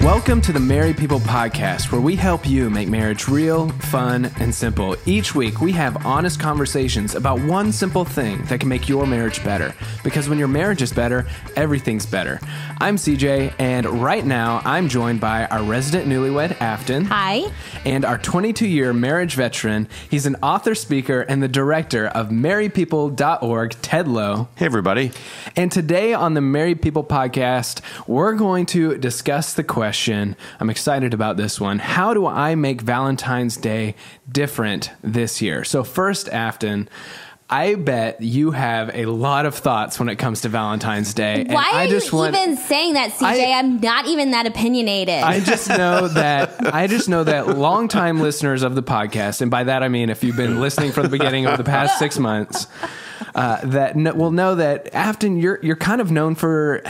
Welcome to the Married People Podcast, where we help you make marriage real, fun, and simple. Each week, we have honest conversations about one simple thing that can make your marriage better. Because when your marriage is better, everything's better. I'm CJ, and right now, I'm joined by our resident newlywed, Afton. Hi. And our 22 year marriage veteran. He's an author, speaker, and the director of marriedpeople.org, Ted Lowe. Hey, everybody. And today on the Married People podcast, we're going to discuss the question I'm excited about this one. How do I make Valentine's Day different this year? So, first, Afton, I bet you have a lot of thoughts when it comes to Valentine's Day. Why I are just you want, even saying that, CJ? I- I'm not even that opinionated. I just know that I just know that longtime listeners of the podcast, and by that I mean if you've been listening from the beginning of the past six months, uh, that kn- will know that Afton, you're you're kind of known for.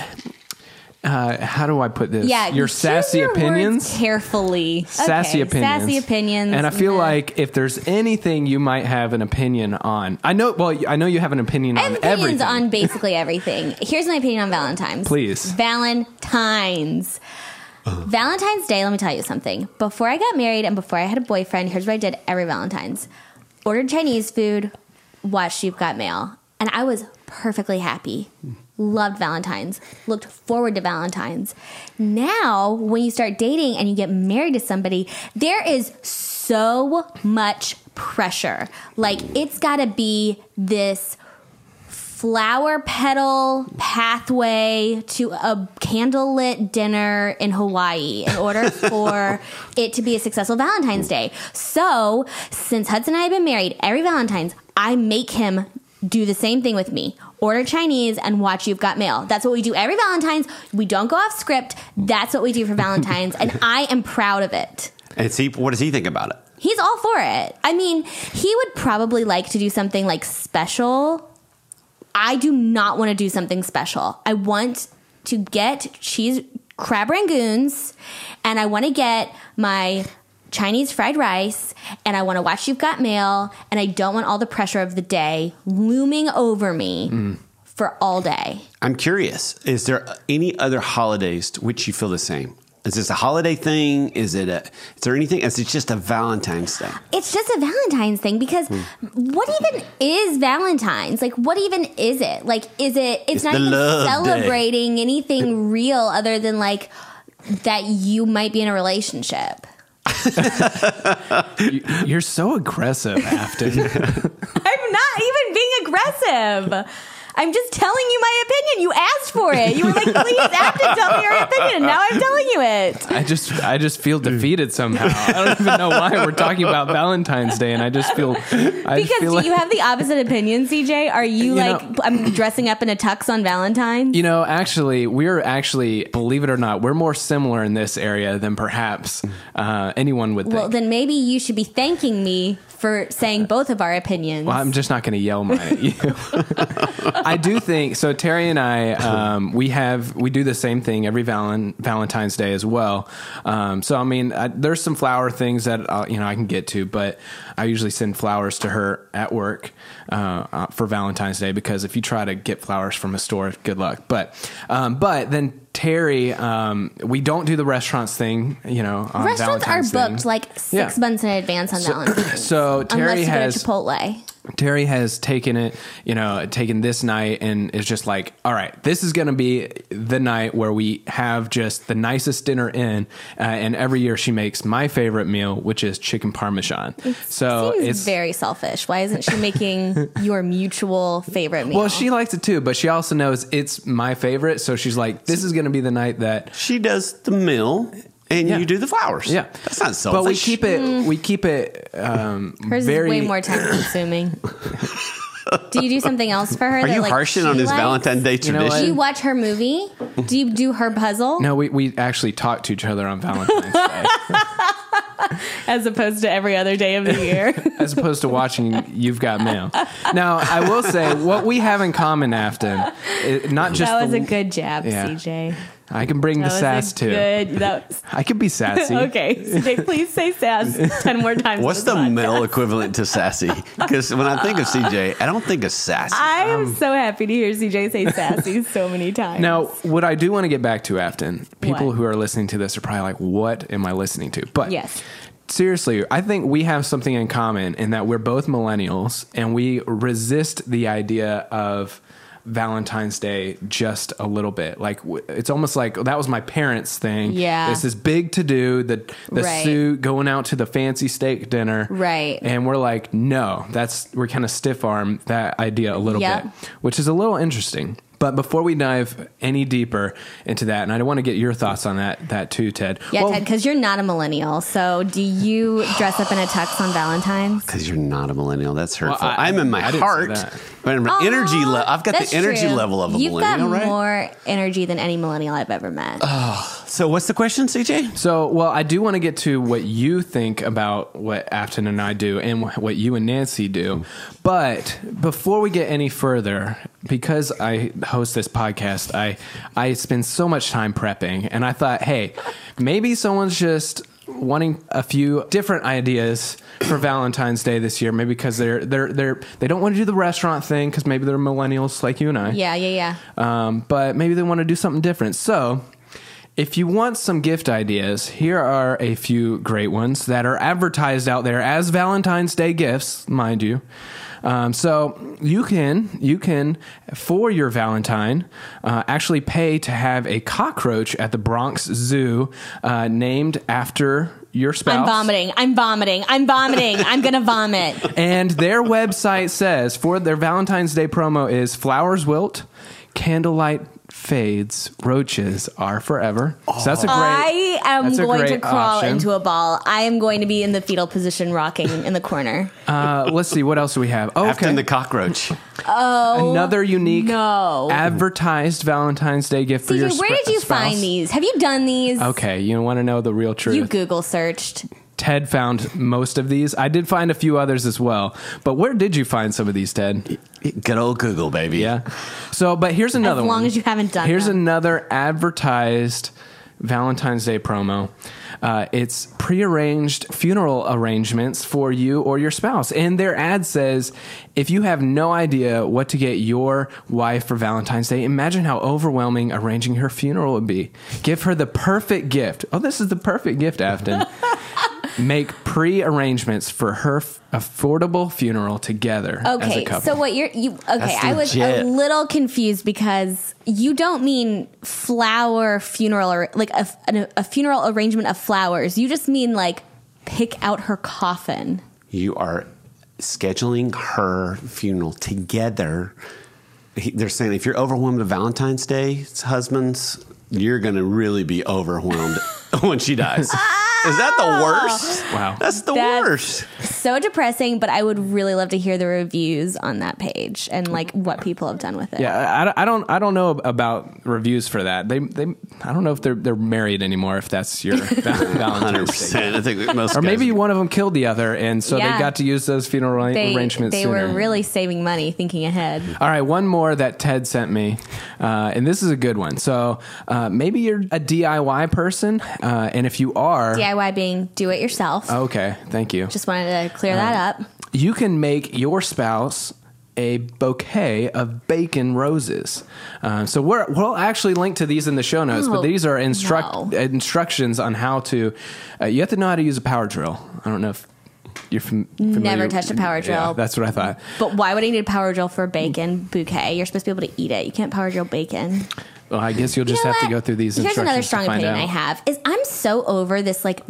Uh, how do I put this? yeah, your sassy your opinions. carefully. Sassy Okay, opinions. Sassy opinions. And I feel Nah. like if there's anything you might have an opinion on, I know. Well, I know you have an opinion I have on opinions everything. on basically everything. Here's my opinion on Valentine's. Please. Valentine's. Valentine's Day, let me tell you something. Before I got married and before I had a boyfriend, here's what I did every Valentine's ordered Chinese food, watched You've Got Mail, and I was perfectly happy. Loved Valentine's, looked forward to Valentine's. Now, when you start dating and you get married to somebody, there is so much pressure. Like, it's gotta be this flower petal pathway to a candlelit dinner in Hawaii in order for it to be a successful Valentine's Day. So, since Hudson and I have been married, every Valentine's, I make him do the same thing with me. Order Chinese and watch You've Got Mail. That's what we do every Valentine's. We don't go off script. That's what we do for Valentine's, and I am proud of it. And see, what does he think about it? He's all for it. I mean, he would probably like to do something like special. I do not want to do something special. I want to get cheese crab rangoons and I want to get my Chinese fried rice and I want to watch You've Got Mail and I don't want all the pressure of the day looming over me mm. for all day. I'm curious. Is there any other holidays to which you feel the same? Is this a holiday thing? Is it a? Is there anything? Is it just a Valentine's Day? It's just a Valentine's thing because hmm. what even is Valentine's? Like, what even is it? Like, is it? It's, It's not even love day. celebrating anything real other than like that you might be in a relationship. You- You're so aggressive, Afton. I'm not even being aggressive. I'm just telling you my opinion. You asked for it. You were like, please, Afton, tell me your opinion. And now I'm telling you it. I just I just feel defeated somehow. I don't even know why we're talking about Valentine's Day, and I just feel I Because feel do like, you have the opposite opinion, CJ? Are you, You like, know- I'm dressing up in a tux on Valentine's? You know, actually, we're actually, believe it or not, we're more similar in this area than perhaps uh, anyone would think. Well, then maybe you should be thanking me for saying both of our opinions. Well, I'm just not going to yell mine at you. I do think so. Terry and I, um, we have we do the same thing every Valen- Valentine's Day as well. Um, so I mean, I, there's some flower things that uh, you know I can get to, but I usually send flowers to her at work uh, uh, for Valentine's Day because if you try to get flowers from a store, good luck. But um, but then Terry, um, we don't do the restaurants thing. You know, on Restaurants Valentine's are booked like six Yeah. months in advance on Valentine's. So unless Terry you has go to Chipotle. Terry has taken it, you know, taken this night and is just like, all right, this is going to be the night where we have just the nicest dinner in. Uh, and every year she makes my favorite meal, which is chicken parmesan. so Seems it's very selfish. Why isn't she making your mutual favorite meal? well, she likes it too, but she also knows it's my favorite. So she's like, this is going to be the night that She does the meal, and Yeah. you do the flowers. yeah, that's not selfish. But we keep it. We keep it. Um, Hers very, is way more time consuming. do you do something else for her? Are that, you like, harshing on his likes? Valentine's Day You know? Do you watch her movie? Do you do her puzzle? No, we, we actually talk to each other on Valentine's Day. As opposed to every other day of the year. as opposed to watching You've Got Mail. Now, I will say what we have in common, Afton, not just that was the, a good jab, Yeah. CJ. I can bring the That was sass a too. Good. That was, I can be sassy. okay, CJ, please say sass ten more times. What's the this podcast. male equivalent to sassy? Because when I think of CJ, I don't think of sassy. I am Um, so happy to hear CJ say sassy so many times. Now, what I do want to get back to, Afton, people What? who are listening to this are probably like, what am I listening to? But Yes. seriously, I think we have something in common in that we're both millennials and we resist the idea of Valentine's Day just a little bit. Like it's almost like that was my parents' thing. Yeah. it's this big to do, the the Right. suit, going out to the fancy steak dinner, Right. And we're like, no, that's we're kind of stiff arm that idea a little Yep. bit, which is a little interesting. But before we dive any deeper into that, and I want to get your thoughts on that that too, Ted. Yeah, Well, Ted, because you're not a millennial. So, do you dress up in a tux on Valentine's? Because you're not a millennial. That's hurtful. Well, I- I'm in my I heart. that. But in my energy Aw, level, I've got the energy true. level of a millennial. You've got right? more energy than any millennial I've ever met. So, what's the question, CJ? So, well, I do want to get to what you think about what Afton and I do and what you and Nancy do. But before we get any further, because I host this podcast, I I spend so much time prepping, and I thought, hey, maybe someone's just wanting a few different ideas for Valentine's Day this year. Maybe because they're they're they're they don't want to do the restaurant thing because maybe they're millennials like you and I. yeah, yeah, yeah. um, but maybe they want to do something different. So, if you want some gift ideas, here are a few great ones that are advertised out there as Valentine's Day gifts, mind you. Um, so you can you can for your Valentine uh, actually pay to have a cockroach at the Bronx Zoo uh, named after your spouse. I'm vomiting. I'm vomiting. I'm vomiting. I'm gonna vomit. And their website says for their Valentine's Day promo is flowers wilt, candlelight fades, roaches are forever. So that's a great. I am going to crawl option. into a ball. I am going to be in the fetal position, rocking in the corner. Uh, let's see what else do we have. Oh, After okay. the cockroach. Oh, another unique no. advertised Valentine's Day gift for your CJ, where sp- did you spouse. find these? Have you done these? Okay, you want to know the real truth. You Google searched. Ted found most of these. I did find a few others as well. But where did you find some of these, Ted? Good old Google, baby. Yeah. So, but here's another one. As long one. as you haven't done Here's them. another advertised Valentine's Day promo. Uh, it's prearranged funeral arrangements for you or your spouse. And their ad says if you have no idea what to get your wife for Valentine's Day, imagine how overwhelming arranging her funeral would be. Give her the perfect gift. Oh, this is the perfect gift, Afton. Make pre arrangements for her f- affordable funeral together as a Okay, couple. so what you're you okay? That's I was legit. a little confused because you don't mean flower funeral or like a, a, a funeral arrangement of flowers. You just mean like pick out her coffin. You are scheduling her funeral together. He- They're saying if you're overwhelmed with Valentine's Day, husbands, you're going to really be overwhelmed when she dies. Is that the worst? Wow. That's the That's- worst. So depressing, but I would really love to hear the reviews on that page and like what people have done with it. Yeah, I, I don't I don't know about reviews for that. They they I don't know if they're they're married anymore. If that's your val- Hundred Valentine's Day. percent. I think most Or maybe one of them killed the other, and so Yeah. they got to use those funeral They, arrangements they sooner. were really saving money thinking ahead. All right, one more that Ted sent me, uh, and this is a good one. So uh, maybe you're a DIY person, uh, and if you are, DIY being do it yourself. okay, thank you. Just wanted to clear that up. you can make your spouse a bouquet of bacon roses. Uh, so we're, we'll actually link to these in the show notes, but Oh, these are instruct no. instructions on how to. Uh, you have to know how to use a power drill. I don't know if you're fam- familiar. Never touched a power Yeah, drill. that's what I thought. But why would I need a power drill for a bacon bouquet? You're supposed to be able to eat it. You can't power drill bacon. Well, I guess you'll You just know have to go through these. Here's another strong opinion out. I have is I'm so over this like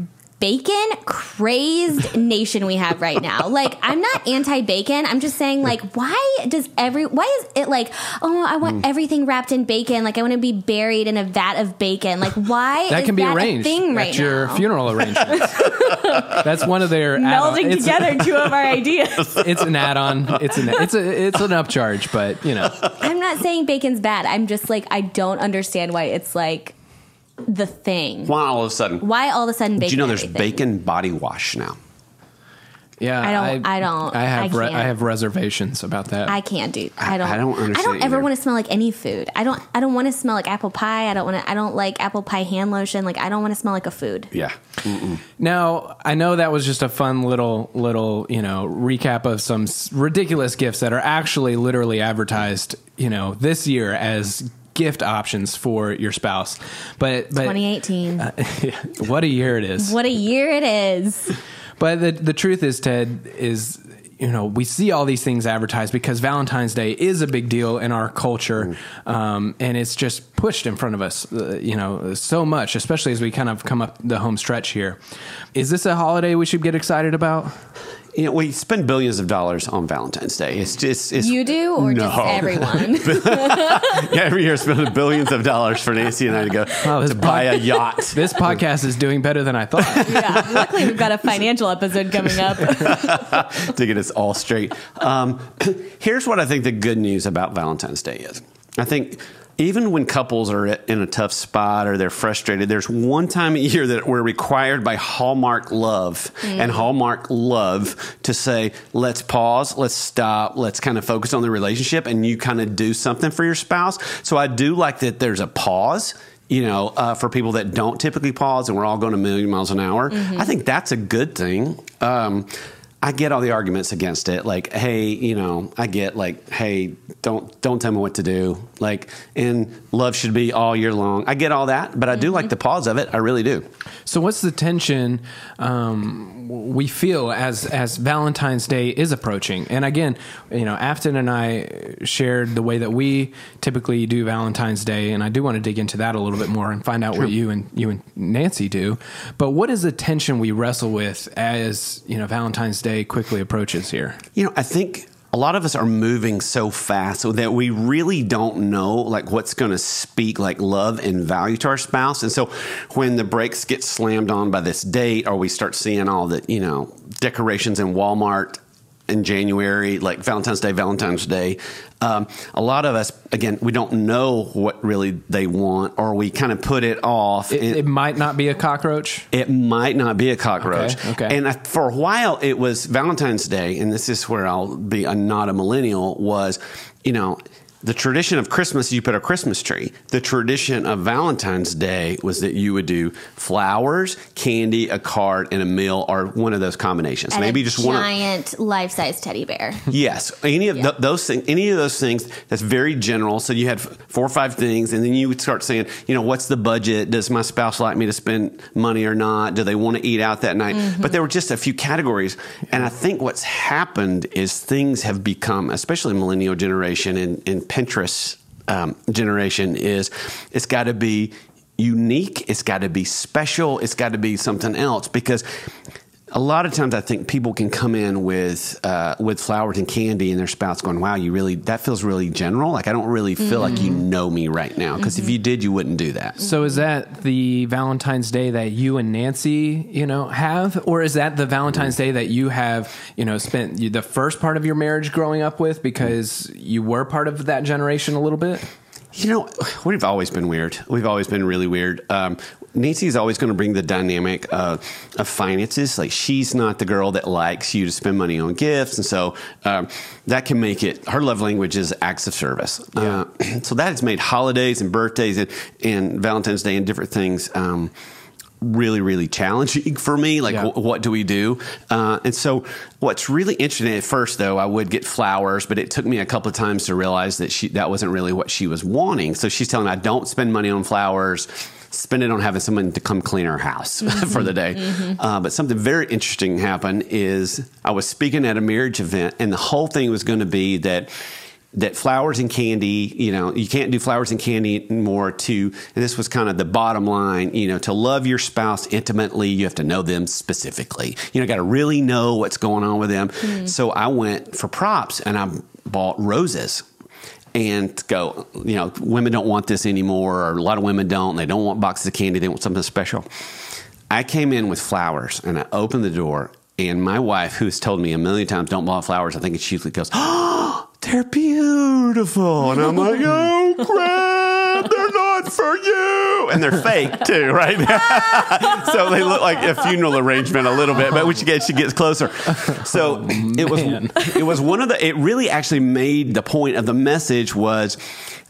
bacon crazed nation we have right now. Like I'm not anti bacon. I'm just saying like why does every why is it like oh I want mm. everything wrapped in bacon like I want to be buried in a vat of bacon like why That can be that arranged thing at your now? funeral arrangements. That's one of their add-on- Melding it's, together two of our ideas. It's an add-on. It's an it's a it's an upcharge, but you know. I'm not saying bacon's bad. I'm just like I don't understand why it's like the thing. Why all of a sudden? Why all of a sudden bacon? Did you know there's everything? bacon body wash now? Yeah, I don't- I don't- I have I re- I have reservations about that. I can't do. I don't. I don't I don't ever want to smell like any food. I don't. I don't want to smell like apple pie. I don't want to. I don't like apple pie hand lotion. Like I don't want to smell like a food. Yeah. Now, I know that was just a fun little little, you know, recap of some s- ridiculous gifts that are actually literally advertised, you know, this year as gift options for your spouse. But but 2018. what a year it is. what a year it is. But the the truth is, Ted, is you know we see all these things advertised because Valentine's Day is a big deal in our culture, um, and it's just pushed in front of us, uh, you know, so much, especially as we kind of come up the home stretch here. Is this a holiday we should get excited about? You know, we spend billions of dollars on Valentine's Day. It's just it's, You do, or just everyone? yeah, every year spending billions of dollars for Nancy and I to go Oh, this to buy a yacht. This podcast is doing better than I thought. yeah. Luckily, we've got a financial episode coming up. to get us all straight. Um, here's what I think the good news about Valentine's Day is. I think even when couples are in a tough spot or they're frustrated, there's one time a year that we're required by Hallmark Love and Hallmark Love to say, let's pause, let's stop, let's kind of focus on the relationship, and you kind of do something for your spouse. So I do like that there's a pause. You know, uh, for people that don't typically pause and we're all going a million miles an hour, I think that's a good thing. Um, I get all the arguments against it. Like, hey, you know, I get like, hey, don't don't tell me what to do. Like, and love should be all year long. I get all that, but I do like the pause of it. I really do. So, what's the tension um, we feel as as Valentine's Day is approaching? And again, you know, Afton and I shared the way that we typically do Valentine's Day, and I do want to dig into that a little bit more and find out what you and you and Nancy do. But what is the tension we wrestle with as you know Valentine's Day quickly approaches here? You know, I think a lot of us are moving so fast that we really don't know like what's going to speak like love and value to our spouse. And so when the brakes get slammed on by this date or we start seeing all the, you know, decorations in Walmart in January, like Valentine's Day, Valentine's Day, um, a lot of us, again, we don't know what really they want or we kind of put it off. It, it might not be a cockroach. it might not be a cockroach. Okay, okay. And I, for a while, it was Valentine's Day, and this is where I'll be a, not a millennial. Was you know. The tradition of Christmas, you put a Christmas tree. The tradition of Valentine's Day was that you would do flowers, candy, a card, and a meal, or one of those combinations. And Maybe just one. giant life-size teddy bear. Yes, any of Yeah. th- those things, any of those things. That's very general. So you had four or five things, and then you would start saying, you know, what's the budget? Does my spouse like me to spend money or not? Do they want to eat out that night? Mm-hmm. But there were just a few categories, and I think what's happened is things have become, especially millennial generation and, and Pinterest um, generation, is it's got to be unique. It's got to be special. It's got to be something else because a lot of times I think people can come in with uh, with flowers and candy, and their spouse going, "Wow, you really that feels really general. Like I don't really feel like you know me right now. Because if you did, you wouldn't do that." So is that the Valentine's Day that you and Nancy, you know, have, or is that the Valentine's Day that you have, you know, spent the first part of your marriage growing up with because you were part of that generation a little bit? You know, we've always been weird. We've always been really weird. Um, Nancy's always going to bring the dynamic uh, of finances. Like she's not the girl that likes you to spend money on gifts, and so um, that can make it. Her love language is acts of service. Uh, so that has made holidays and birthdays and, and Valentine's Day and different things. Um, really really challenging for me like Yeah. wh- what do we do uh, and so what's really interesting at first though i would get flowers but it took me a couple of times to realize that she that wasn't really what she was wanting so she's telling me i don't spend money on flowers spend it on having someone to come clean our house for the day uh, but something very interesting happened is i was speaking at a marriage event and the whole thing was going to be that that flowers and candy, you know, you can't do flowers and candy anymore to, and this was kind of the bottom line, you know, to love your spouse intimately, you have to know them specifically. You know, got to really know what's going on with them. So I went for props and I bought roses and go, you know, women don't want this anymore, or a lot of women don't. They don't want boxes of candy, they want something special. I came in with flowers and I opened the door, and my wife, who's told me a million times, don't buy flowers, I think she usually goes, Oh, they're beautiful. And I'm like, Oh, crap, for you, and they're fake too, right? so they look like a funeral arrangement a little bit, but when she gets she gets closer. So it was it was one of the. It really actually made the point of the message was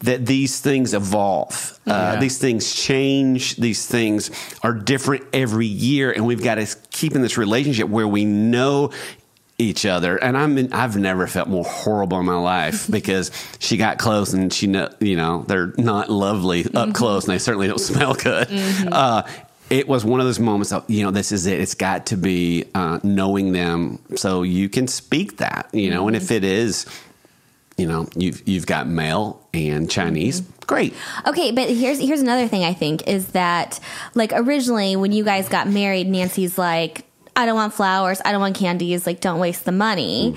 that these things evolve. Uh, Yeah. These things change. These things are different every year, and we've got to keep in this relationship where we know each other. And I'm in, I've never felt more horrible in my life because she got close and she know you know they're not lovely up close and they certainly don't smell good. Uh, it was one of those moments of you know this is it. It's got to be uh, knowing them so you can speak that you know. And if it is, you know, you've You've Got Mail and Chinese, great. Okay, but here's here's another thing I think is that like originally when you guys got married, Nancy's like, I don't want flowers, I don't want candies, like don't waste the money.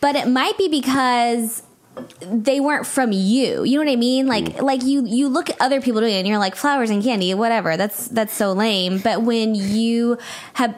But it might be because they weren't from you. You know what I mean? Like mm. like you you look at other people doing it and you're like flowers and candy, whatever. That's that's so lame. But when you have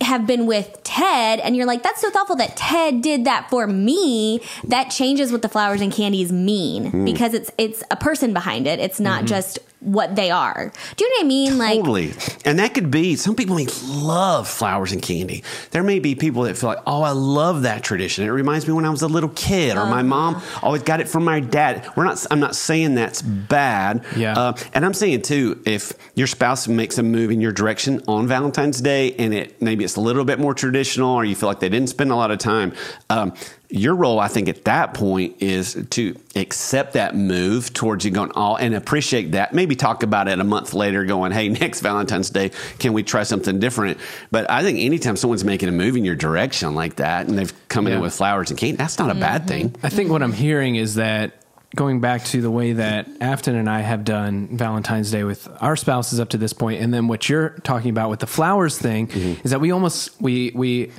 have been with Ted and you're like, that's so thoughtful that Ted did that for me, that changes what the flowers and candies mean hmm. because it's it's a person behind it. It's not mm-hmm. just what they are. Do you know what I mean? Like Totally. And that could be some people may love flowers and candy. There may be people that feel like, oh, I love that tradition. It reminds me when I was a little kid, or my mom uh-huh. always got it from my dad. We're not. I'm not saying that's bad. Yeah. Uh, and I'm saying too, if your spouse makes a move in your direction on Valentine's Day, and it maybe it's a little bit more traditional, or you feel like they didn't spend a lot of time. Um, your role, I think, at that point is to accept that move towards you going all and appreciate that. Maybe talk about it a month later, going, "Hey, next Valentine's Day, can we try something different?" But I think anytime someone's making a move in your direction like that, and they've come in with flowers and candy, that's not a bad thing. I think what I'm hearing is that going back to the way that Afton and I have done Valentine's Day with our spouses up to this point, and then what you're talking about with the flowers thing mm-hmm. is that we almost we we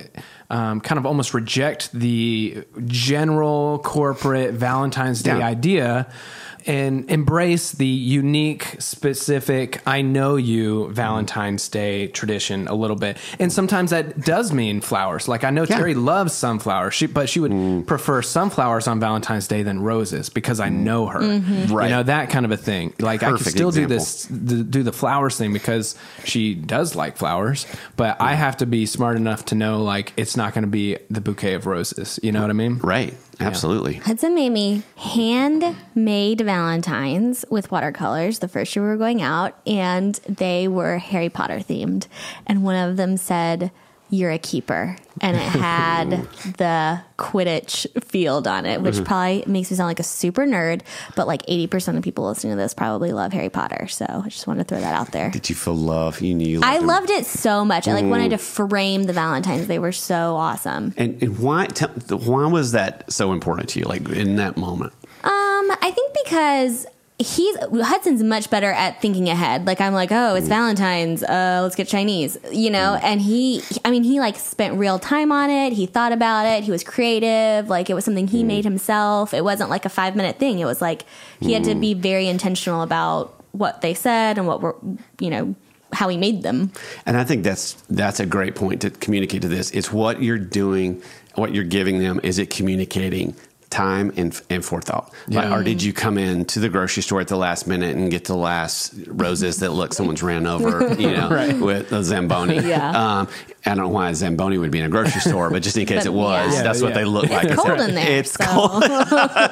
um, kind of almost reject the general corporate Valentine's Day Yeah. idea. And embrace the unique, specific, I know you Valentine's Day tradition a little bit. And sometimes that does mean flowers. Like I know Yeah. Terry loves sunflowers, she, but she would prefer sunflowers on Valentine's Day than roses because I know her. Right. You know that kind of a thing. Like I can still example. do this, do the flowers thing because she does like flowers, but I have to be smart enough to know like it's not going to be the bouquet of roses. You know what I mean? Right. Absolutely. Hudson made me handmade Valentines with watercolors the first year we were going out, and they were Harry Potter themed. And one of them said, You're a keeper. And it had the Quidditch field on it, which probably makes me sound like a super nerd, but like 80% of people listening to this probably love Harry Potter. So I just wanted to throw that out there. Did you feel love? You knew you loved I him. loved it so much. I like wanted to frame the Valentines. They were so awesome. And, and why? Tell, why was that so important to you? Like in that moment. Um, I think because he's Hudson's much better at thinking ahead. Like I'm like, oh, it's mm. Valentine's. Uh, let's get Chinese. You know, mm. and he, I mean, he like spent real time on it. He thought about it. He was creative. Like it was something he mm. made himself. It wasn't like a five minute thing. It was like he had to be very intentional about what they said and what were, you know, how he made them. And I think that's that's a great point to communicate to this. It's what you're doing, what you're giving them. Is it communicating time and, and forethought? Like, or did you come in to the grocery store at the last minute and get the last roses that look someone's ran over, you know, with a zamboni? Yeah. Um, I don't know why a zamboni would be in a grocery store, but just in case But, it was, yeah. that's what they look like. It's like. cold in there. It's so. cold.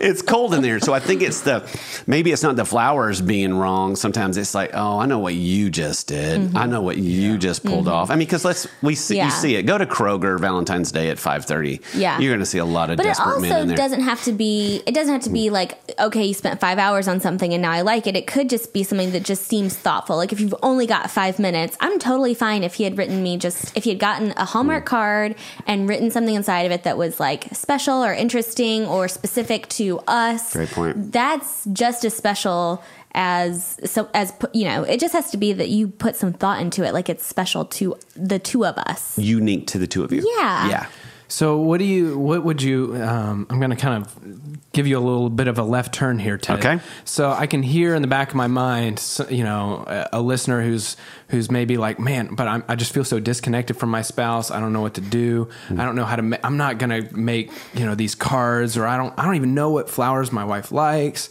it's cold in there. So I think it's the maybe it's not the flowers being wrong. Sometimes it's like, oh, I know what you just did. I know what you just pulled off. I mean, because let's we see Mm-hmm. Yeah. you see it. Go to Kroger Valentine's Day at five thirty. Yeah. you're going to see a lot of But desperate men in also doesn't have to be. It doesn't have to be like okay, you spent five hours on something and now I like it. It could just be something that just seems thoughtful. Like if you've only got five minutes, I'm totally fine if he had written me just if he had gotten a Hallmark card and written something inside of it that was like special or interesting or specific to us. Great point. That's just as special as so as you know. It just has to be that you put some thought into it, like it's special to the two of us. Unique to the two of you. Yeah. yeah. So what do you? What would you? Um, I'm going to kind of give you a little bit of a left turn here, Ted. Okay. So I can hear in the back of my mind, you know, a, a listener who's who's maybe like, man, but I'm, I just feel so disconnected from my spouse. I don't know what to do. I don't know how to. Ma- I'm not going to make you know these cards, or I don't. I don't even know what flowers my wife likes.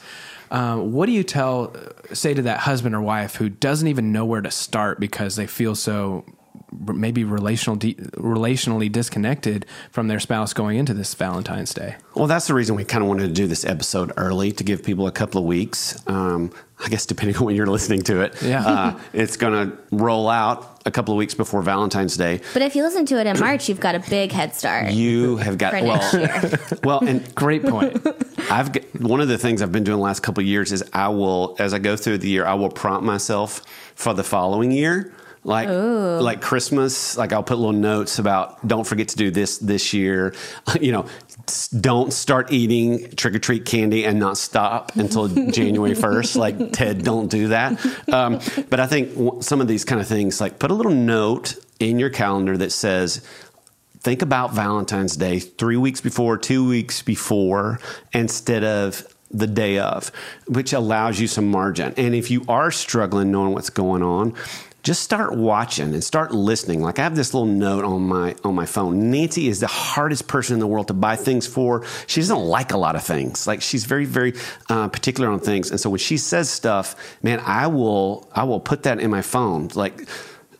Um, what do you tell, say to that husband or wife who doesn't even know where to start because they feel so maybe relational de- relationally disconnected from their spouse going into this Valentine's Day? Well, that's the reason we kind of wanted to do this episode early to give people a couple of weeks. Um, I guess depending on when you're listening to it, Yeah. uh, it's going to roll out a couple of weeks before Valentine's Day. But if you listen to it in March, you've got a big head start You have got for next well, year. well, and Great point. I've got, one of the things I've been doing the last couple of years is I will, as I go through the year, I will prompt myself for the following year. Like like Christmas, like I'll put little notes about don't forget to do this this year. You know, don't start eating trick or treat candy and not stop until January first. Like Ted, don't do that. Um, but I think w- some of these kind of things, like put a little note in your calendar that says think about Valentine's Day three weeks before, two weeks before, instead of the day of, which allows you some margin. And if you are struggling knowing what's going on, just start watching and start listening. Like I have this little note on my on my phone. Nancy is the hardest person in the world to buy things for. She doesn't like a lot of things. Like she's very very uh, particular on things. And so when she says stuff, man, I will I will put that in my phone. Like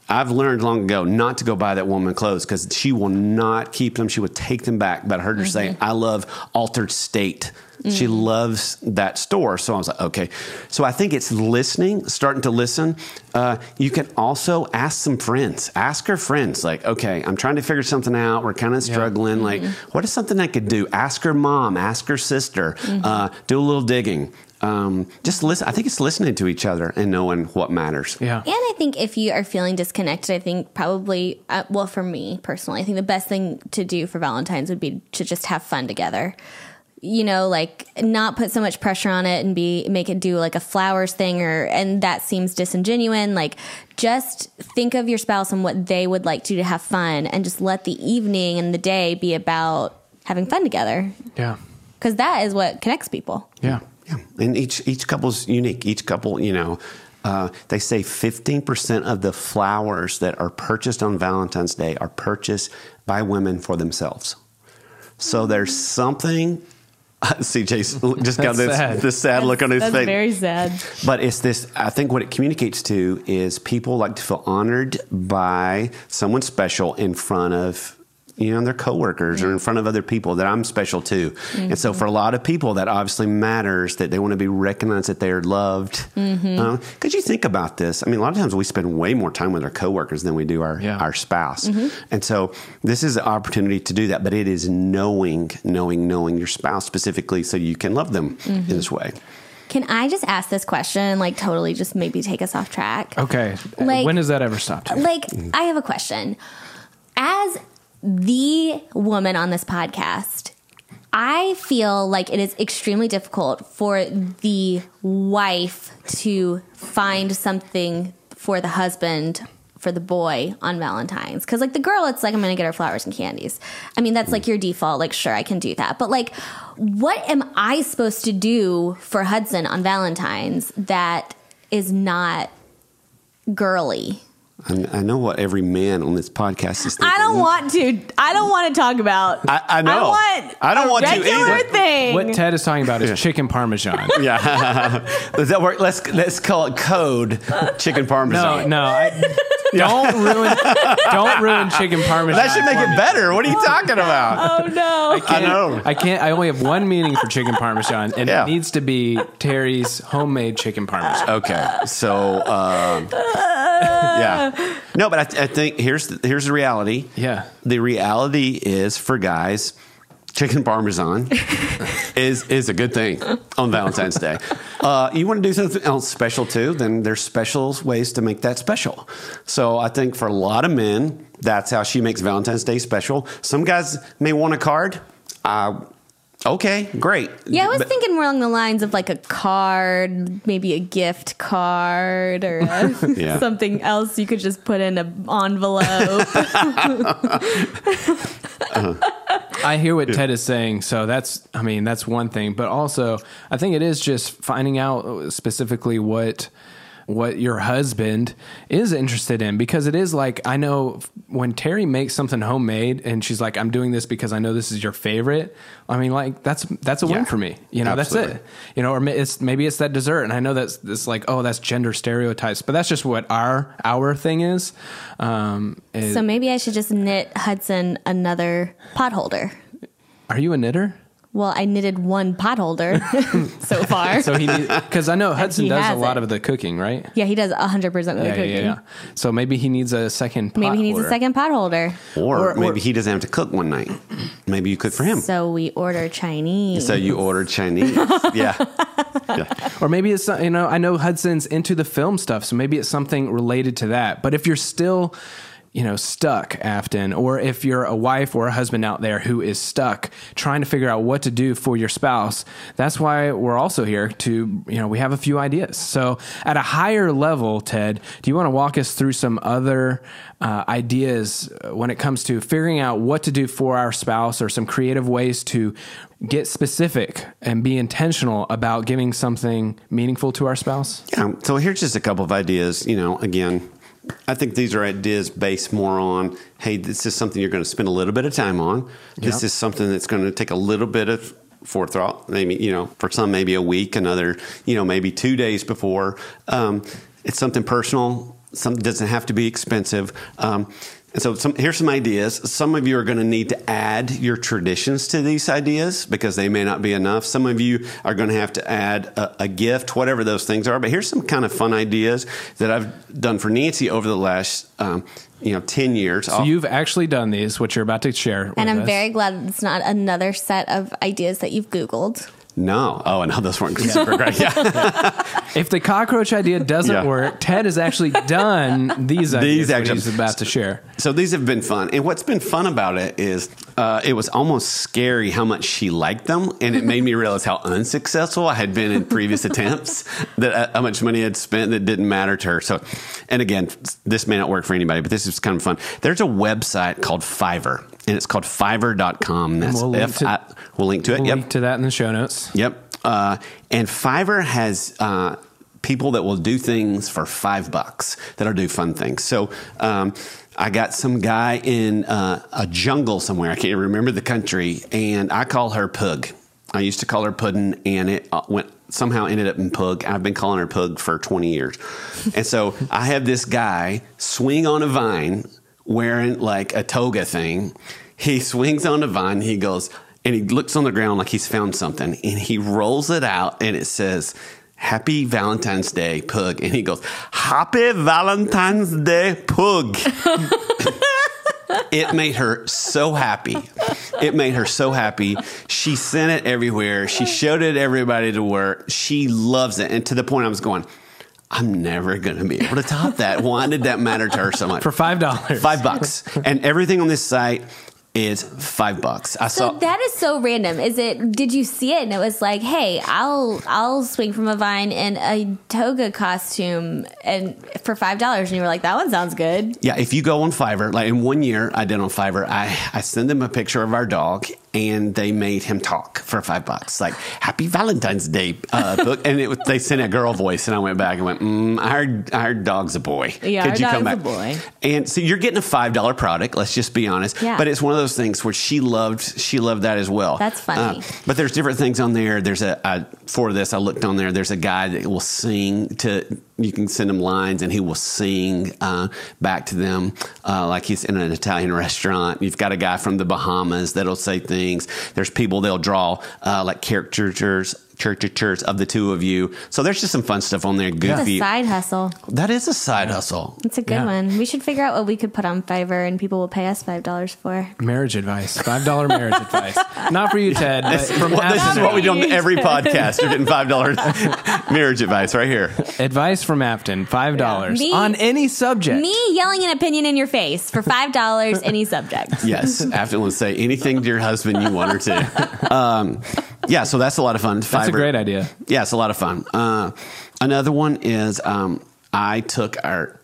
I've learned long ago not to go buy that woman clothes because she will not keep them. She would take them back. But I heard her say, I love Altar'd State. She loves that store. So I was like, okay. So I think it's listening, starting to listen. Uh, you can also ask some friends. Ask her friends, like, okay, I'm trying to figure something out. We're kind of struggling. Like, what is something I could do? Ask her mom, ask her sister, uh, do a little digging. Um, just listen. I think it's listening to each other and knowing what matters. Yeah. And I think if you are feeling disconnected, I think probably, uh, well, for me personally, I think the best thing to do for Valentine's would be to just have fun together. You know, like not put so much pressure on it and be make it do like a flowers thing or and that seems disingenuine. Like just think of your spouse and what they would like to do to have fun and just let the evening and the day be about having fun together. Yeah. Because that is what connects people. Yeah. Yeah, and each each couple's unique. Each couple, you know, uh, they say fifteen percent of the flowers that are purchased on Valentine's Day are purchased by women for themselves. So there's something. See, Jason just got That's this sad. this sad look on his That's face. very sad. But it's this, I think what it communicates to is people like to feel honored by someone special in front of, you know, their coworkers or in front of other people that I'm special to. And so for a lot of people, that obviously matters that they want to be recognized that they're loved. Mm-hmm. Uh, because you think about this, I mean, a lot of times we spend way more time with our coworkers than we do our, Yeah. our spouse. Mm-hmm. And so this is an opportunity to do that, but it is knowing, knowing, knowing your spouse specifically so you can love them mm-hmm. in this way. Can I just ask this question and like totally just maybe take us off track? Okay. Like- when does that ever stop? Too? Like, I have a question. As the woman on this podcast, I feel like it is extremely difficult for the wife to find something for the husband for the boy on Valentine's. Cause like the girl, it's like, I'm gonna get her flowers and candies. I mean, that's like your default. Like, sure, I can do that. But like, what am I supposed to do for Hudson on Valentine's that is not girly? I, I know what every man on this podcast is thinking. I don't want to. I don't want to talk about. I- I know. I want. I don't a want to regular either. thing. What Ted is talking about is chicken parmesan. Yeah, does that work? Let's let's call it code chicken No, parmesan. no, I, don't ruin, don't ruin chicken parmesan. That should make it me. better. What are you talking about? oh no! I know. I can't. I only have one meaning for chicken parmesan, and Yeah. it needs to be Terry's homemade chicken parmesan. Okay, so um, yeah, no, but I, I think here's the, here's the reality. Yeah. the reality is for guys, chicken parmesan is is a good thing on Valentine's Day. Uh, you want to do something else special too? Then there's special ways to make that special. So I think for a lot of men, that's how she makes Valentine's Day special. Some guys may want a card. Uh, okay, great. Yeah, I was But- thinking more along the lines of like a card, maybe a gift card or a, Yeah. something else you could just put in an envelope. I hear what Ted is saying, so that's I mean that's one thing, but also I think it is just finding out specifically what what your husband is interested in because it is like I know when Terry makes something homemade and she's like I'm doing this because I know this is your favorite. I mean like that's that's a win for me. You know, Absolutely. that's it. You know, or it's maybe it's that dessert and I know that's it's like oh that's gender stereotypes, but that's just what our our thing is. Um is- So maybe I should just knit Hudson another pot holder. are you a knitter? Well, I knitted one pot holder so far. So he because I know Hudson he does a has lot it. of the cooking, right? yeah, he does 100% of the Yeah, yeah, cooking. yeah, yeah. So maybe he needs a second. Pot Maybe he needs holder. a second pot holder. Or, Or- or- maybe he doesn't have to cook one night. Maybe you cook for him. So we order Chinese. So you order Chinese. yeah. yeah. Or maybe it's some- you know I know Hudson's into the film stuff, so maybe it's something related to that. But if you're still you know stuck, Afton, or if you're a wife or a husband out there who is stuck trying to figure out what to do for your spouse, that's why we're also here to you know we have a few ideas. So at a higher level, Ted, do you want to walk us through some other uh, ideas when it comes to figuring out what to do for our spouse, or some creative ways to get specific and be intentional about giving something meaningful to our spouse? Yeah. So here's just a couple of ideas. You know, again, I think these are ideas based more on, hey, this is something you're going to spend a little bit of time on. This Yeah. is something that's going to take a little bit of forethought. Maybe, you know, for some, maybe a week, another, you know, maybe two days before. Um, it's something personal. Something doesn't have to be expensive. Um, and so some, here's some ideas. Some of you are going to need to add your traditions to these ideas because they may not be enough. Some of you are going to have to add a, a gift, whatever those things are. But here's some kind of fun ideas that I've done for Nancy over the last, um, you know, 10 years. So you've actually done these, what you're about to share. and with I'm us. very glad it's not another set of ideas that you've Googled. No. Oh, and no, those weren't super great. Yeah. If the cockroach idea doesn't Yeah. work, Ted has actually done these ideas These that actually- he's about to share. So these have been fun, and what's been fun about it is uh, it was almost scary how much she liked them, and it made me realize how unsuccessful I had been in previous attempts. That uh, how much money I'd spent that didn't matter to her. So, and again, this may not work for anybody, but this is kind of fun. There's a website called Fiverr, and it's called Fiverr.com. That's we'll link F. to- I, we'll link to it. We'll yep. link to that in the show notes. Yep. Uh, and Fiverr has uh, people that will do things for five bucks that'll do fun things. So um, I got some guy in uh, a jungle somewhere. I can't remember the country, and I call her Pug. I used to call her Puddin', and it uh, went somehow ended up in Pug. I've been calling her Pug for 20 years. and so I have this guy swing on a vine wearing like a toga thing. He swings on the vine. He goes and he looks on the ground like he's found something, and he rolls it out, and it says. Happy Valentine's Day, Pug. And he goes, Happy Valentine's Day, Pug. it made her so happy. It made her so happy. She sent it everywhere. She showed it everybody to work. She loves it. And to the point I was going, I'm never going to be able to top that. Why did that matter to her so much? For $5. Five bucks. And everything on this site is five bucks. I So saw. that is so random. Is it? Did you see it and it was like, hey, I'll I'll swing from a vine in a toga costume and for five dollars, and you were like, that one sounds good. Yeah, if you go on Fiverr, like in one year I did on Fiverr, I, I send them a picture of our dog and they made him talk for five bucks. Like, Happy Valentine's Day uh, book. And it, was- they sent a girl voice and I went back and went, mm, our, our dog's a boy. Yeah, Could our dog's a boy. And so you're getting a $5 product, let's just be honest. Yeah. But it's one of those things where she loved, she loved that as well. That's funny. Uh, but there's different things on there. There's a, I, for this, I looked on there, there's a guy that will sing to, you can send him lines and he will sing uh, back to them uh, like he's in an Italian restaurant. You've got a guy from the Bahamas that'll say things. There's people they'll draw uh, like caricatures. Caricatures of church of the two of you. So there's just some fun stuff on there. It's Goofy. a side hustle. that is a side hustle. It's a good Yeah. one. We should figure out what we could put on Fiverr and people will pay us five dollars for. Marriage advice. $5 marriage advice. Not for you, Ted. But from Well, this is what we do on every podcast. You're getting five dollars marriage advice right here. Advice from Afton. $5 Me- on any subject. Me yelling an opinion in your face for five dollars, any subject. Yes, Afton will say anything to your husband you want her to. Um, yeah, so that's a lot of fun. That's a great idea. Yeah, it's a lot of fun. Uh, another one is um, I took our.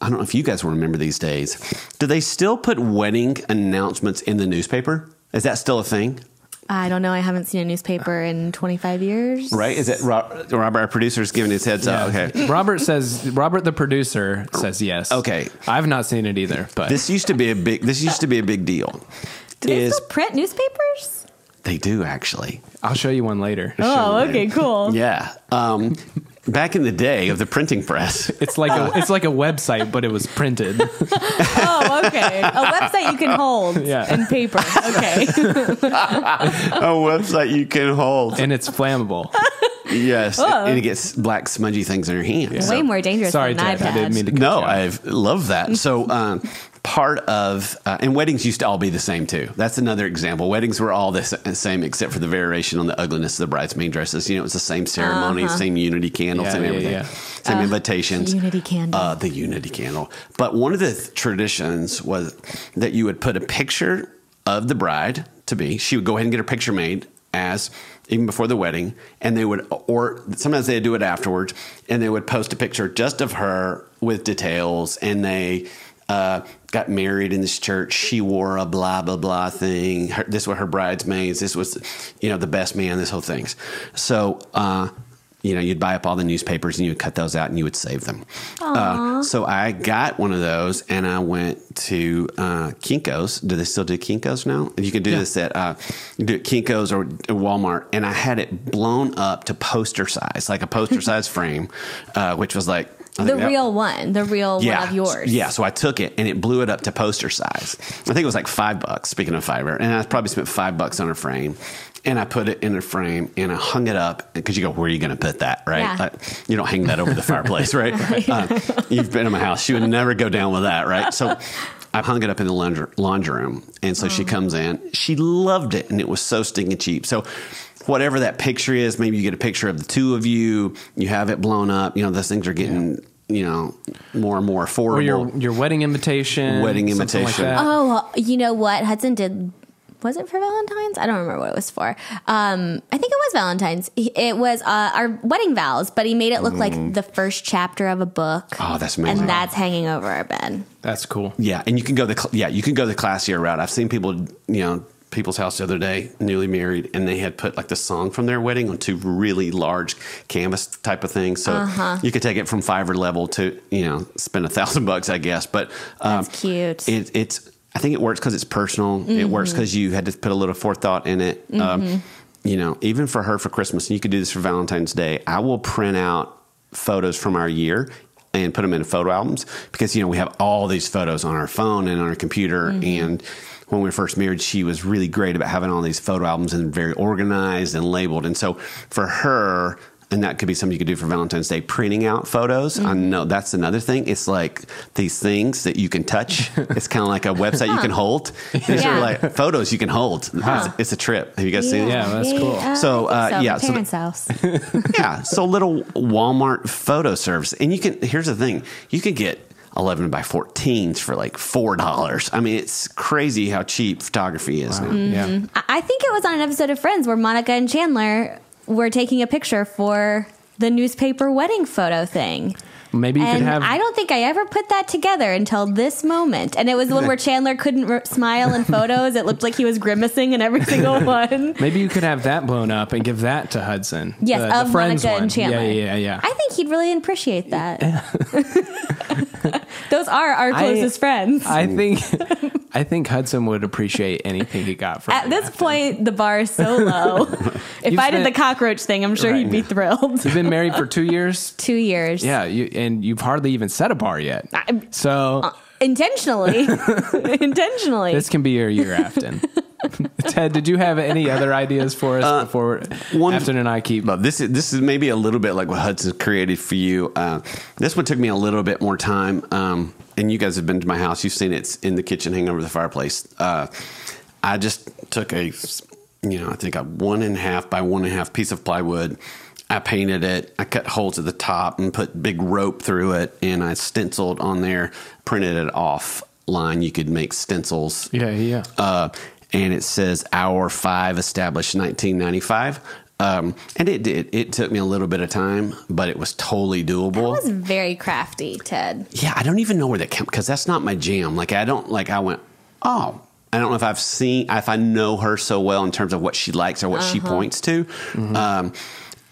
I don't know if you guys remember these days. Do they still put wedding announcements in the newspaper? Is that still a thing? I don't know. I haven't seen a newspaper in 25 years. Right? Is it Ro- Robert, our producer's giving his heads up? Okay. Robert says Robert the producer says yes. Okay. I've not seen it either, but This used to be a big. This used to be a big deal. Do they Is still print newspapers? they do actually? I'll show you one later. Oh, later. okay, cool. Yeah. Um, back in the day of the printing press, It's like a, it's like a website, but it was printed. Oh, okay. A website you can hold Yeah. and paper. Okay. a website you can hold. and it's flammable. yes, and it gets black smudgy things in your hands. Way more dangerous Sorry, than an Ted, iPad. I didn't mean to. No. I love that. So, um, part of uh, and weddings used to all be the same too. That's another example. Weddings were all the same except for the variation on the ugliness of the bridesmaid dresses. You know, it was the same ceremony, same unity candle, Yeah, same yeah, everything, yeah. same invitations. Unity candle. Uh, the unity candle. But one of the th- traditions was that you would put a picture of the bride to be. She would go ahead and get her picture made as even before the wedding, and they would, or sometimes they'd do it afterwards, and they would post a picture just of her with details, and they. Uh, got married in this church. She wore a blah blah blah thing. Her, this was her bridesmaids. This was, you know, the best man. This whole thing. So, uh, you know, you'd buy up all the newspapers and you would cut those out and you would save them. Uh, so I got one of those and I went to uh, Kinko's. Do they still do Kinko's now? You can do this at uh, do it Kinko's or Walmart, and I had it blown up to poster size, like a poster size frame, uh, which was like the that- real one, the real one of yours. yeah, so I took it and it blew it up to poster size. I think it was like five bucks, speaking of Fiverr. And I probably spent five bucks on a frame. And I put it in a frame and I hung it up because you go, where are you going to put that? Right? Yeah. Like, you don't hang that over the fireplace, right? Uh, you've been in my house. She would never go down with that, right? So I hung it up in the laundry, laundry room. And so Oh. she comes in. She loved it and it was so stinking cheap. So whatever that picture is, maybe you get a picture of the two of you, you have it blown up. You know, those things are getting, you know, more and more affordable. or your your wedding invitation, Wedding invitation. Like. Oh, you know what? Hudson did. Was it for Valentine's? I don't remember what it was for. Um, I think it was Valentine's. It was uh, our wedding vows, but he made it look like the first chapter of a book. Oh, that's amazing. And that's hanging over our bed. That's cool. Yeah, and you can go the cl- yeah you can go the classier route. I've seen people you know people's house the other day, newly married, and they had put like the song from their wedding on two really large canvas type of things. So Uh-huh. you could take it from Fiverr level to you know spend a thousand bucks, I guess. But um, That's cute. It, it's I think it works because it's personal. It works Mm-hmm. because you had to put a little forethought in it. Um, you know, even for her for Christmas, and you could do this for Valentine's Day. I will print out photos from our year and put them in photo albums because you know we have all these photos on our phone and on our computer Mm-hmm. and when we were first married she was really great about having all these photo albums and very organized and labeled and so for her and that could be something you could do for Valentine's Day, printing out photos. I know that's another thing. It's like these things that you can touch. It's kind of like a website you can hold. These Yeah. are like photos you can hold. It's, it's a trip. Have you guys seen it? Yeah, that's cool. So, uh, think yeah, my so the- parents' house. yeah. So little Walmart photo service, and you can. Here's the thing: you can get 11 by 14s for like four dollars. I mean, it's crazy how cheap photography is now. Mm-hmm. Yeah. I I think it was on an episode of Friends where Monica and Chandler were taking a picture for the newspaper wedding photo thing. Maybe you and could have. I don't think I ever put that together until this moment. And it was the one where Chandler couldn't r- smile in photos. It looked like he was grimacing in every single one. Maybe you could have that blown up and give that to Hudson. Yes, the, of the Friends Monica one. and Chandler. Yeah, yeah, yeah. yeah. I think he'd really appreciate that. Those are our closest friends. I think I think Hudson would appreciate anything he got from At you. this point, the bar is so low. if You've I did the cockroach thing, I'm sure Right. he'd be thrilled. You've been married for two years. Two years. Yeah, you, and you've hardly even set a bar yet. I- So Intentionally. Intentionally. this can be your year, Afton. Ted, did you have any other ideas for us before Uh, one- Afton and I keep? But this is this is maybe a little bit like what Hudson created for you. Uh, this one took me a little bit more time. Um, and you guys have been to my house. You've seen it. It's in the kitchen, hanging over the fireplace. Uh, I just took a, you know, I think a one and a half by one and a half piece of plywood. I painted it. I cut holes at the top and put big rope through it, and I stenciled on there. Printed it off line. You could make stencils. Yeah, yeah. Uh, and it says hour five established 1995. Um, and it did. It took me a little bit of time, but it was totally doable. That was very crafty, Ted. yeah, I don't even know where that came because that's not my jam. Like I don't like. I went, oh, I don't know if I've seen if I know her so well in terms of what she likes or what she Uh-huh. points to. Um,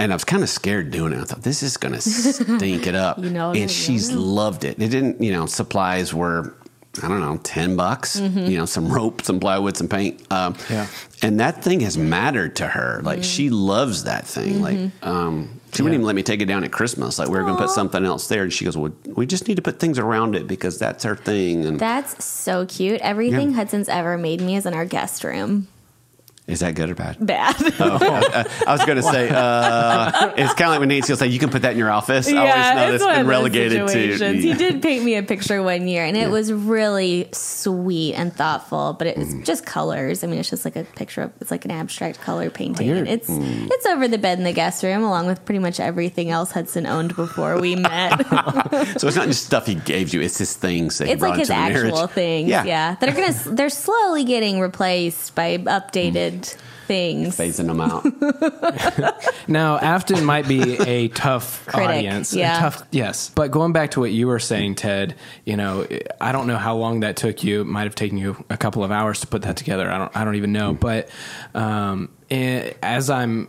and I was kind of scared doing it. I thought this is going to stink it up. You know, and she's loved it. It didn't, you know, supplies were I don't know, ten bucks. Mm-hmm. You know, some rope, some plywood, some paint. Um, Yeah. and that thing has mattered to her. Like Mm-hmm. she loves that thing. Like um, she wouldn't even let me take it down at Christmas. Like we were going to put something else there, and she goes, "Well, we just need to put things around it because that's her thing." And That's so cute. Everything Yeah. Hudson's ever made me is in our guest room. Is that good or bad? Bad. Oh, I, I was going to say uh, it's kind of like when Nancy will say, "You can put that in your office." I always know that's been relegated to. He did paint me a picture one year, and it was really sweet and thoughtful. But it's Mm. just colors. I mean, it's just like a picture. of It's like an abstract color painting. And it's Mm. it's over the bed in the guest room, along with pretty much everything else Hudson owned before we met. So it's not just stuff he gave you; it's his things that it's like his actual marriage. things. Yeah. yeah. that are gonna. They're slowly getting replaced by updated things. phasing them out. Now, Afton might be a tough Critic, audience. a yeah. tough, yes. But going back to what you were saying, Ted, you know, I don't know how long that took you. It might have taken you a couple of hours to put that together. I don't, I don't even know. But um, eh, as I'm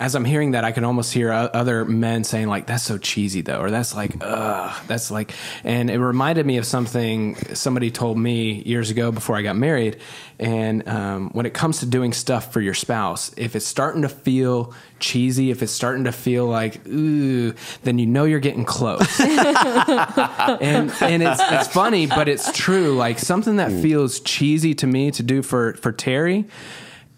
as I'm hearing that, I can almost hear other men saying like, "That's so cheesy," though, or "That's like, ugh," that's like, and it reminded me of something somebody told me years ago before I got married. And um, when it comes to doing stuff for your spouse, if it's starting to feel cheesy, if it's starting to feel like, ooh, then you know you're getting close. and and it's it's funny, but it's true. Like something that feels cheesy to me to do for for Terry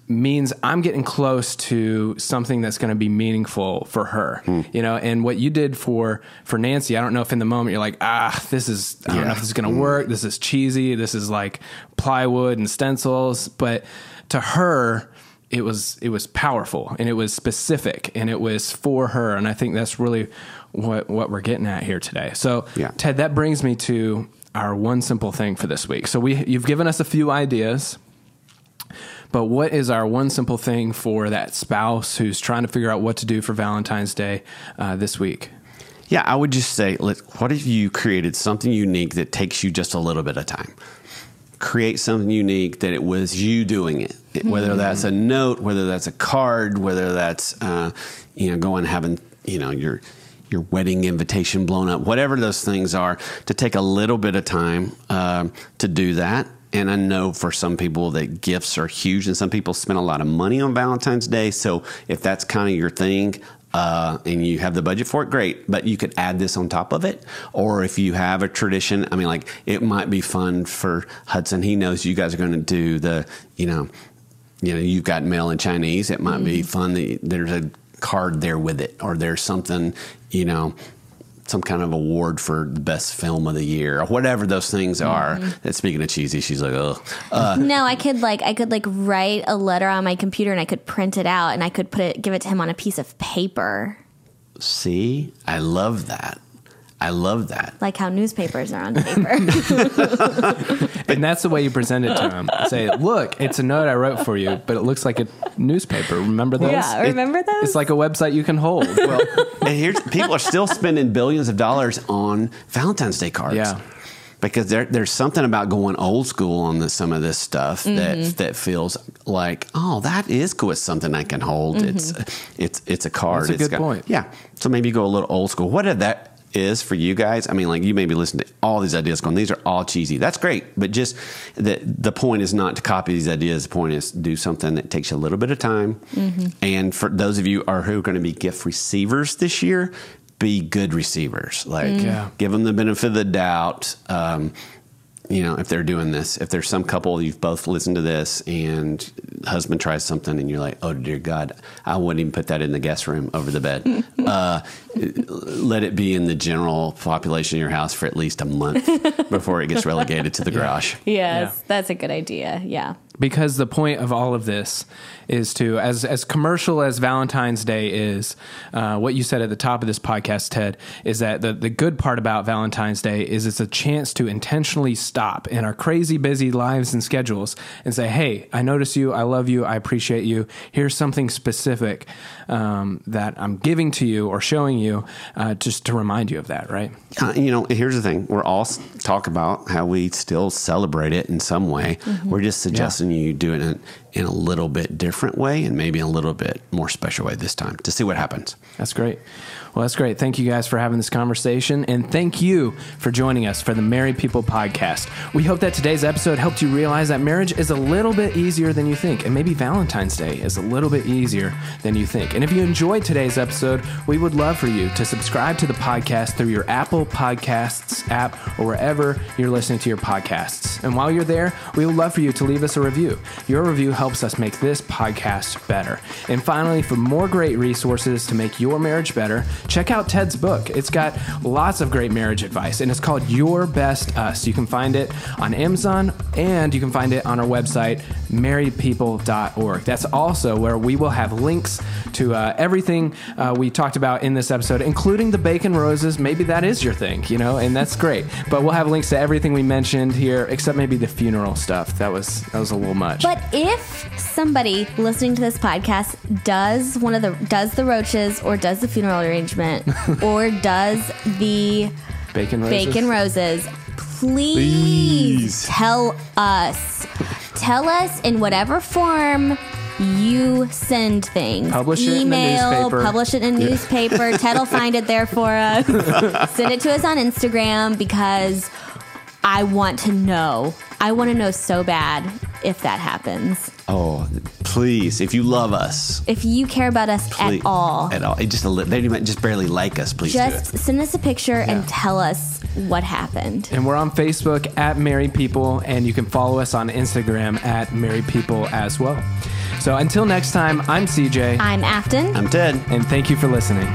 means I'm getting close to something that's going to be meaningful for her. You know, and what you did for for Nancy, I don't know if in the moment you're like, ah, this is I don't know if this is going to work. This is cheesy. This is like plywood and stencils, but to her it was it was powerful and it was specific and it was for her and I think that's really what what we're getting at here today. So Yeah. Ted, that brings me to our one simple thing for this week. So we you've given us a few ideas. But what is our one simple thing for that spouse who's trying to figure out what to do for Valentine's Day uh, this week? Yeah, I would just say, let, what if you created something unique that takes you just a little bit of time? Create something unique that it was you doing it, It- whether that's a note, whether that's a card, whether that's uh, you know going having you know your your wedding invitation blown up, whatever those things are. To take a little bit of time um, to do that. And I know for some people that gifts are huge, and some people spend a lot of money on Valentine's Day. So if that's kind of your thing, uh, and you have the budget for it, great. But you could add this on top of it. Or if you have a tradition, I mean, like it might be fun for Hudson. He knows you guys are going to do the, you know, you know, You've Got Mail in Chinese. It might be fun that there's a card there with it, or there's something, you know, some kind of award for the best film of the year, or whatever those things are. That speaking of cheesy, she's like, oh, uh, no, I could like I could like write a letter on my computer and I could print it out and I could put it give it to him on a piece of paper. see, I love that. I love that. Like how newspapers are on paper. And that's the way you present it to them. Say, look, it's a note I wrote for you, but it looks like a newspaper. Remember those? yeah, It- remember those? it's like a website you can hold. Well, and here's people are still spending billions of dollars on Valentine's Day cards. Yeah. Because there, there's something about going old school on this, some of this stuff that mm-hmm. that feels like, oh, that is cool. It's something I can hold. It's mm-hmm. it's it's a card. That's a It's good point. Yeah. So maybe you go a little old school. What if that is for you guys? I mean, like you maybe listen to all these ideas going, these are all cheesy. That's great. But just the the point is not to copy these ideas. The point is do something that takes you a little bit of time. And for those of you are who are going to be gift receivers this year, be good receivers. Like Yeah. give them the benefit of the doubt. Um, you know, if they're doing this, if there's some couple you've both listened to this and husband tries something and you're like, oh dear God, I wouldn't even put that in the guest room over the bed. uh, let it be in the general population of your house for at least a month before it gets relegated to the garage. yes, that's a good idea. Yeah. Because the point of all of this is to as as commercial as Valentine's Day is, uh, what you said at the top of this podcast, Ted, is that the the good part about Valentine's Day is it's a chance to intentionally stop in our crazy busy lives and schedules and say, "Hey, I notice you, I love you, I appreciate you. Here's something specific um, that I'm giving to you or showing you, uh, just to remind you of that." Right? Uh, you know, here's the thing: we're all talk about how we still celebrate it in some way. We're just suggesting you do it in, in a little bit different way, and maybe a little bit more special way this time to see what happens. That's great. Well, that's great. Thank you guys for having this conversation. And thank you for joining us for the Married People podcast. We hope that today's episode helped you realize that marriage is a little bit easier than you think. And maybe Valentine's Day is a little bit easier than you think. And if you enjoyed today's episode, we would love for you to subscribe to the podcast through your Apple Podcasts app or wherever you're listening to your podcasts. And while you're there, we would love for you to leave us a review. Your review helps us make this podcast better. And finally, for more great resources to make your marriage better, check out Ted's book. It's got lots of great marriage advice, and it's called Your Best Us. You can find it on Amazon and you can find it on our website, marriedpeople.org. That's also where we will have links to uh, everything uh, we talked about in this episode, including the bacon roses. Maybe that is your thing, you know, and that's great. But we'll have links to everything we mentioned here, except maybe the funeral stuff. That was that was a little much. But if somebody listening to this podcast does one of the does the roaches or does the funeral arrangement or does the bacon roses. bacon roses, please, Please. tell us. Tell us in whatever form you send things. Publish it in the Email, newspaper. publish it in a newspaper. Ted will find it there for us. send it to us on Instagram because I want to know. I want to know so bad if that happens. Oh, please, if you love us If you care about us please- at all, at all, it just a li- they even just barely like us. Please do it. just send us a picture and tell us what happened. And we're on Facebook at Married People, and you can follow us on Instagram at Married People as well. So until next time, I'm CJ, I'm Afton. I'm Ted. and thank you for listening.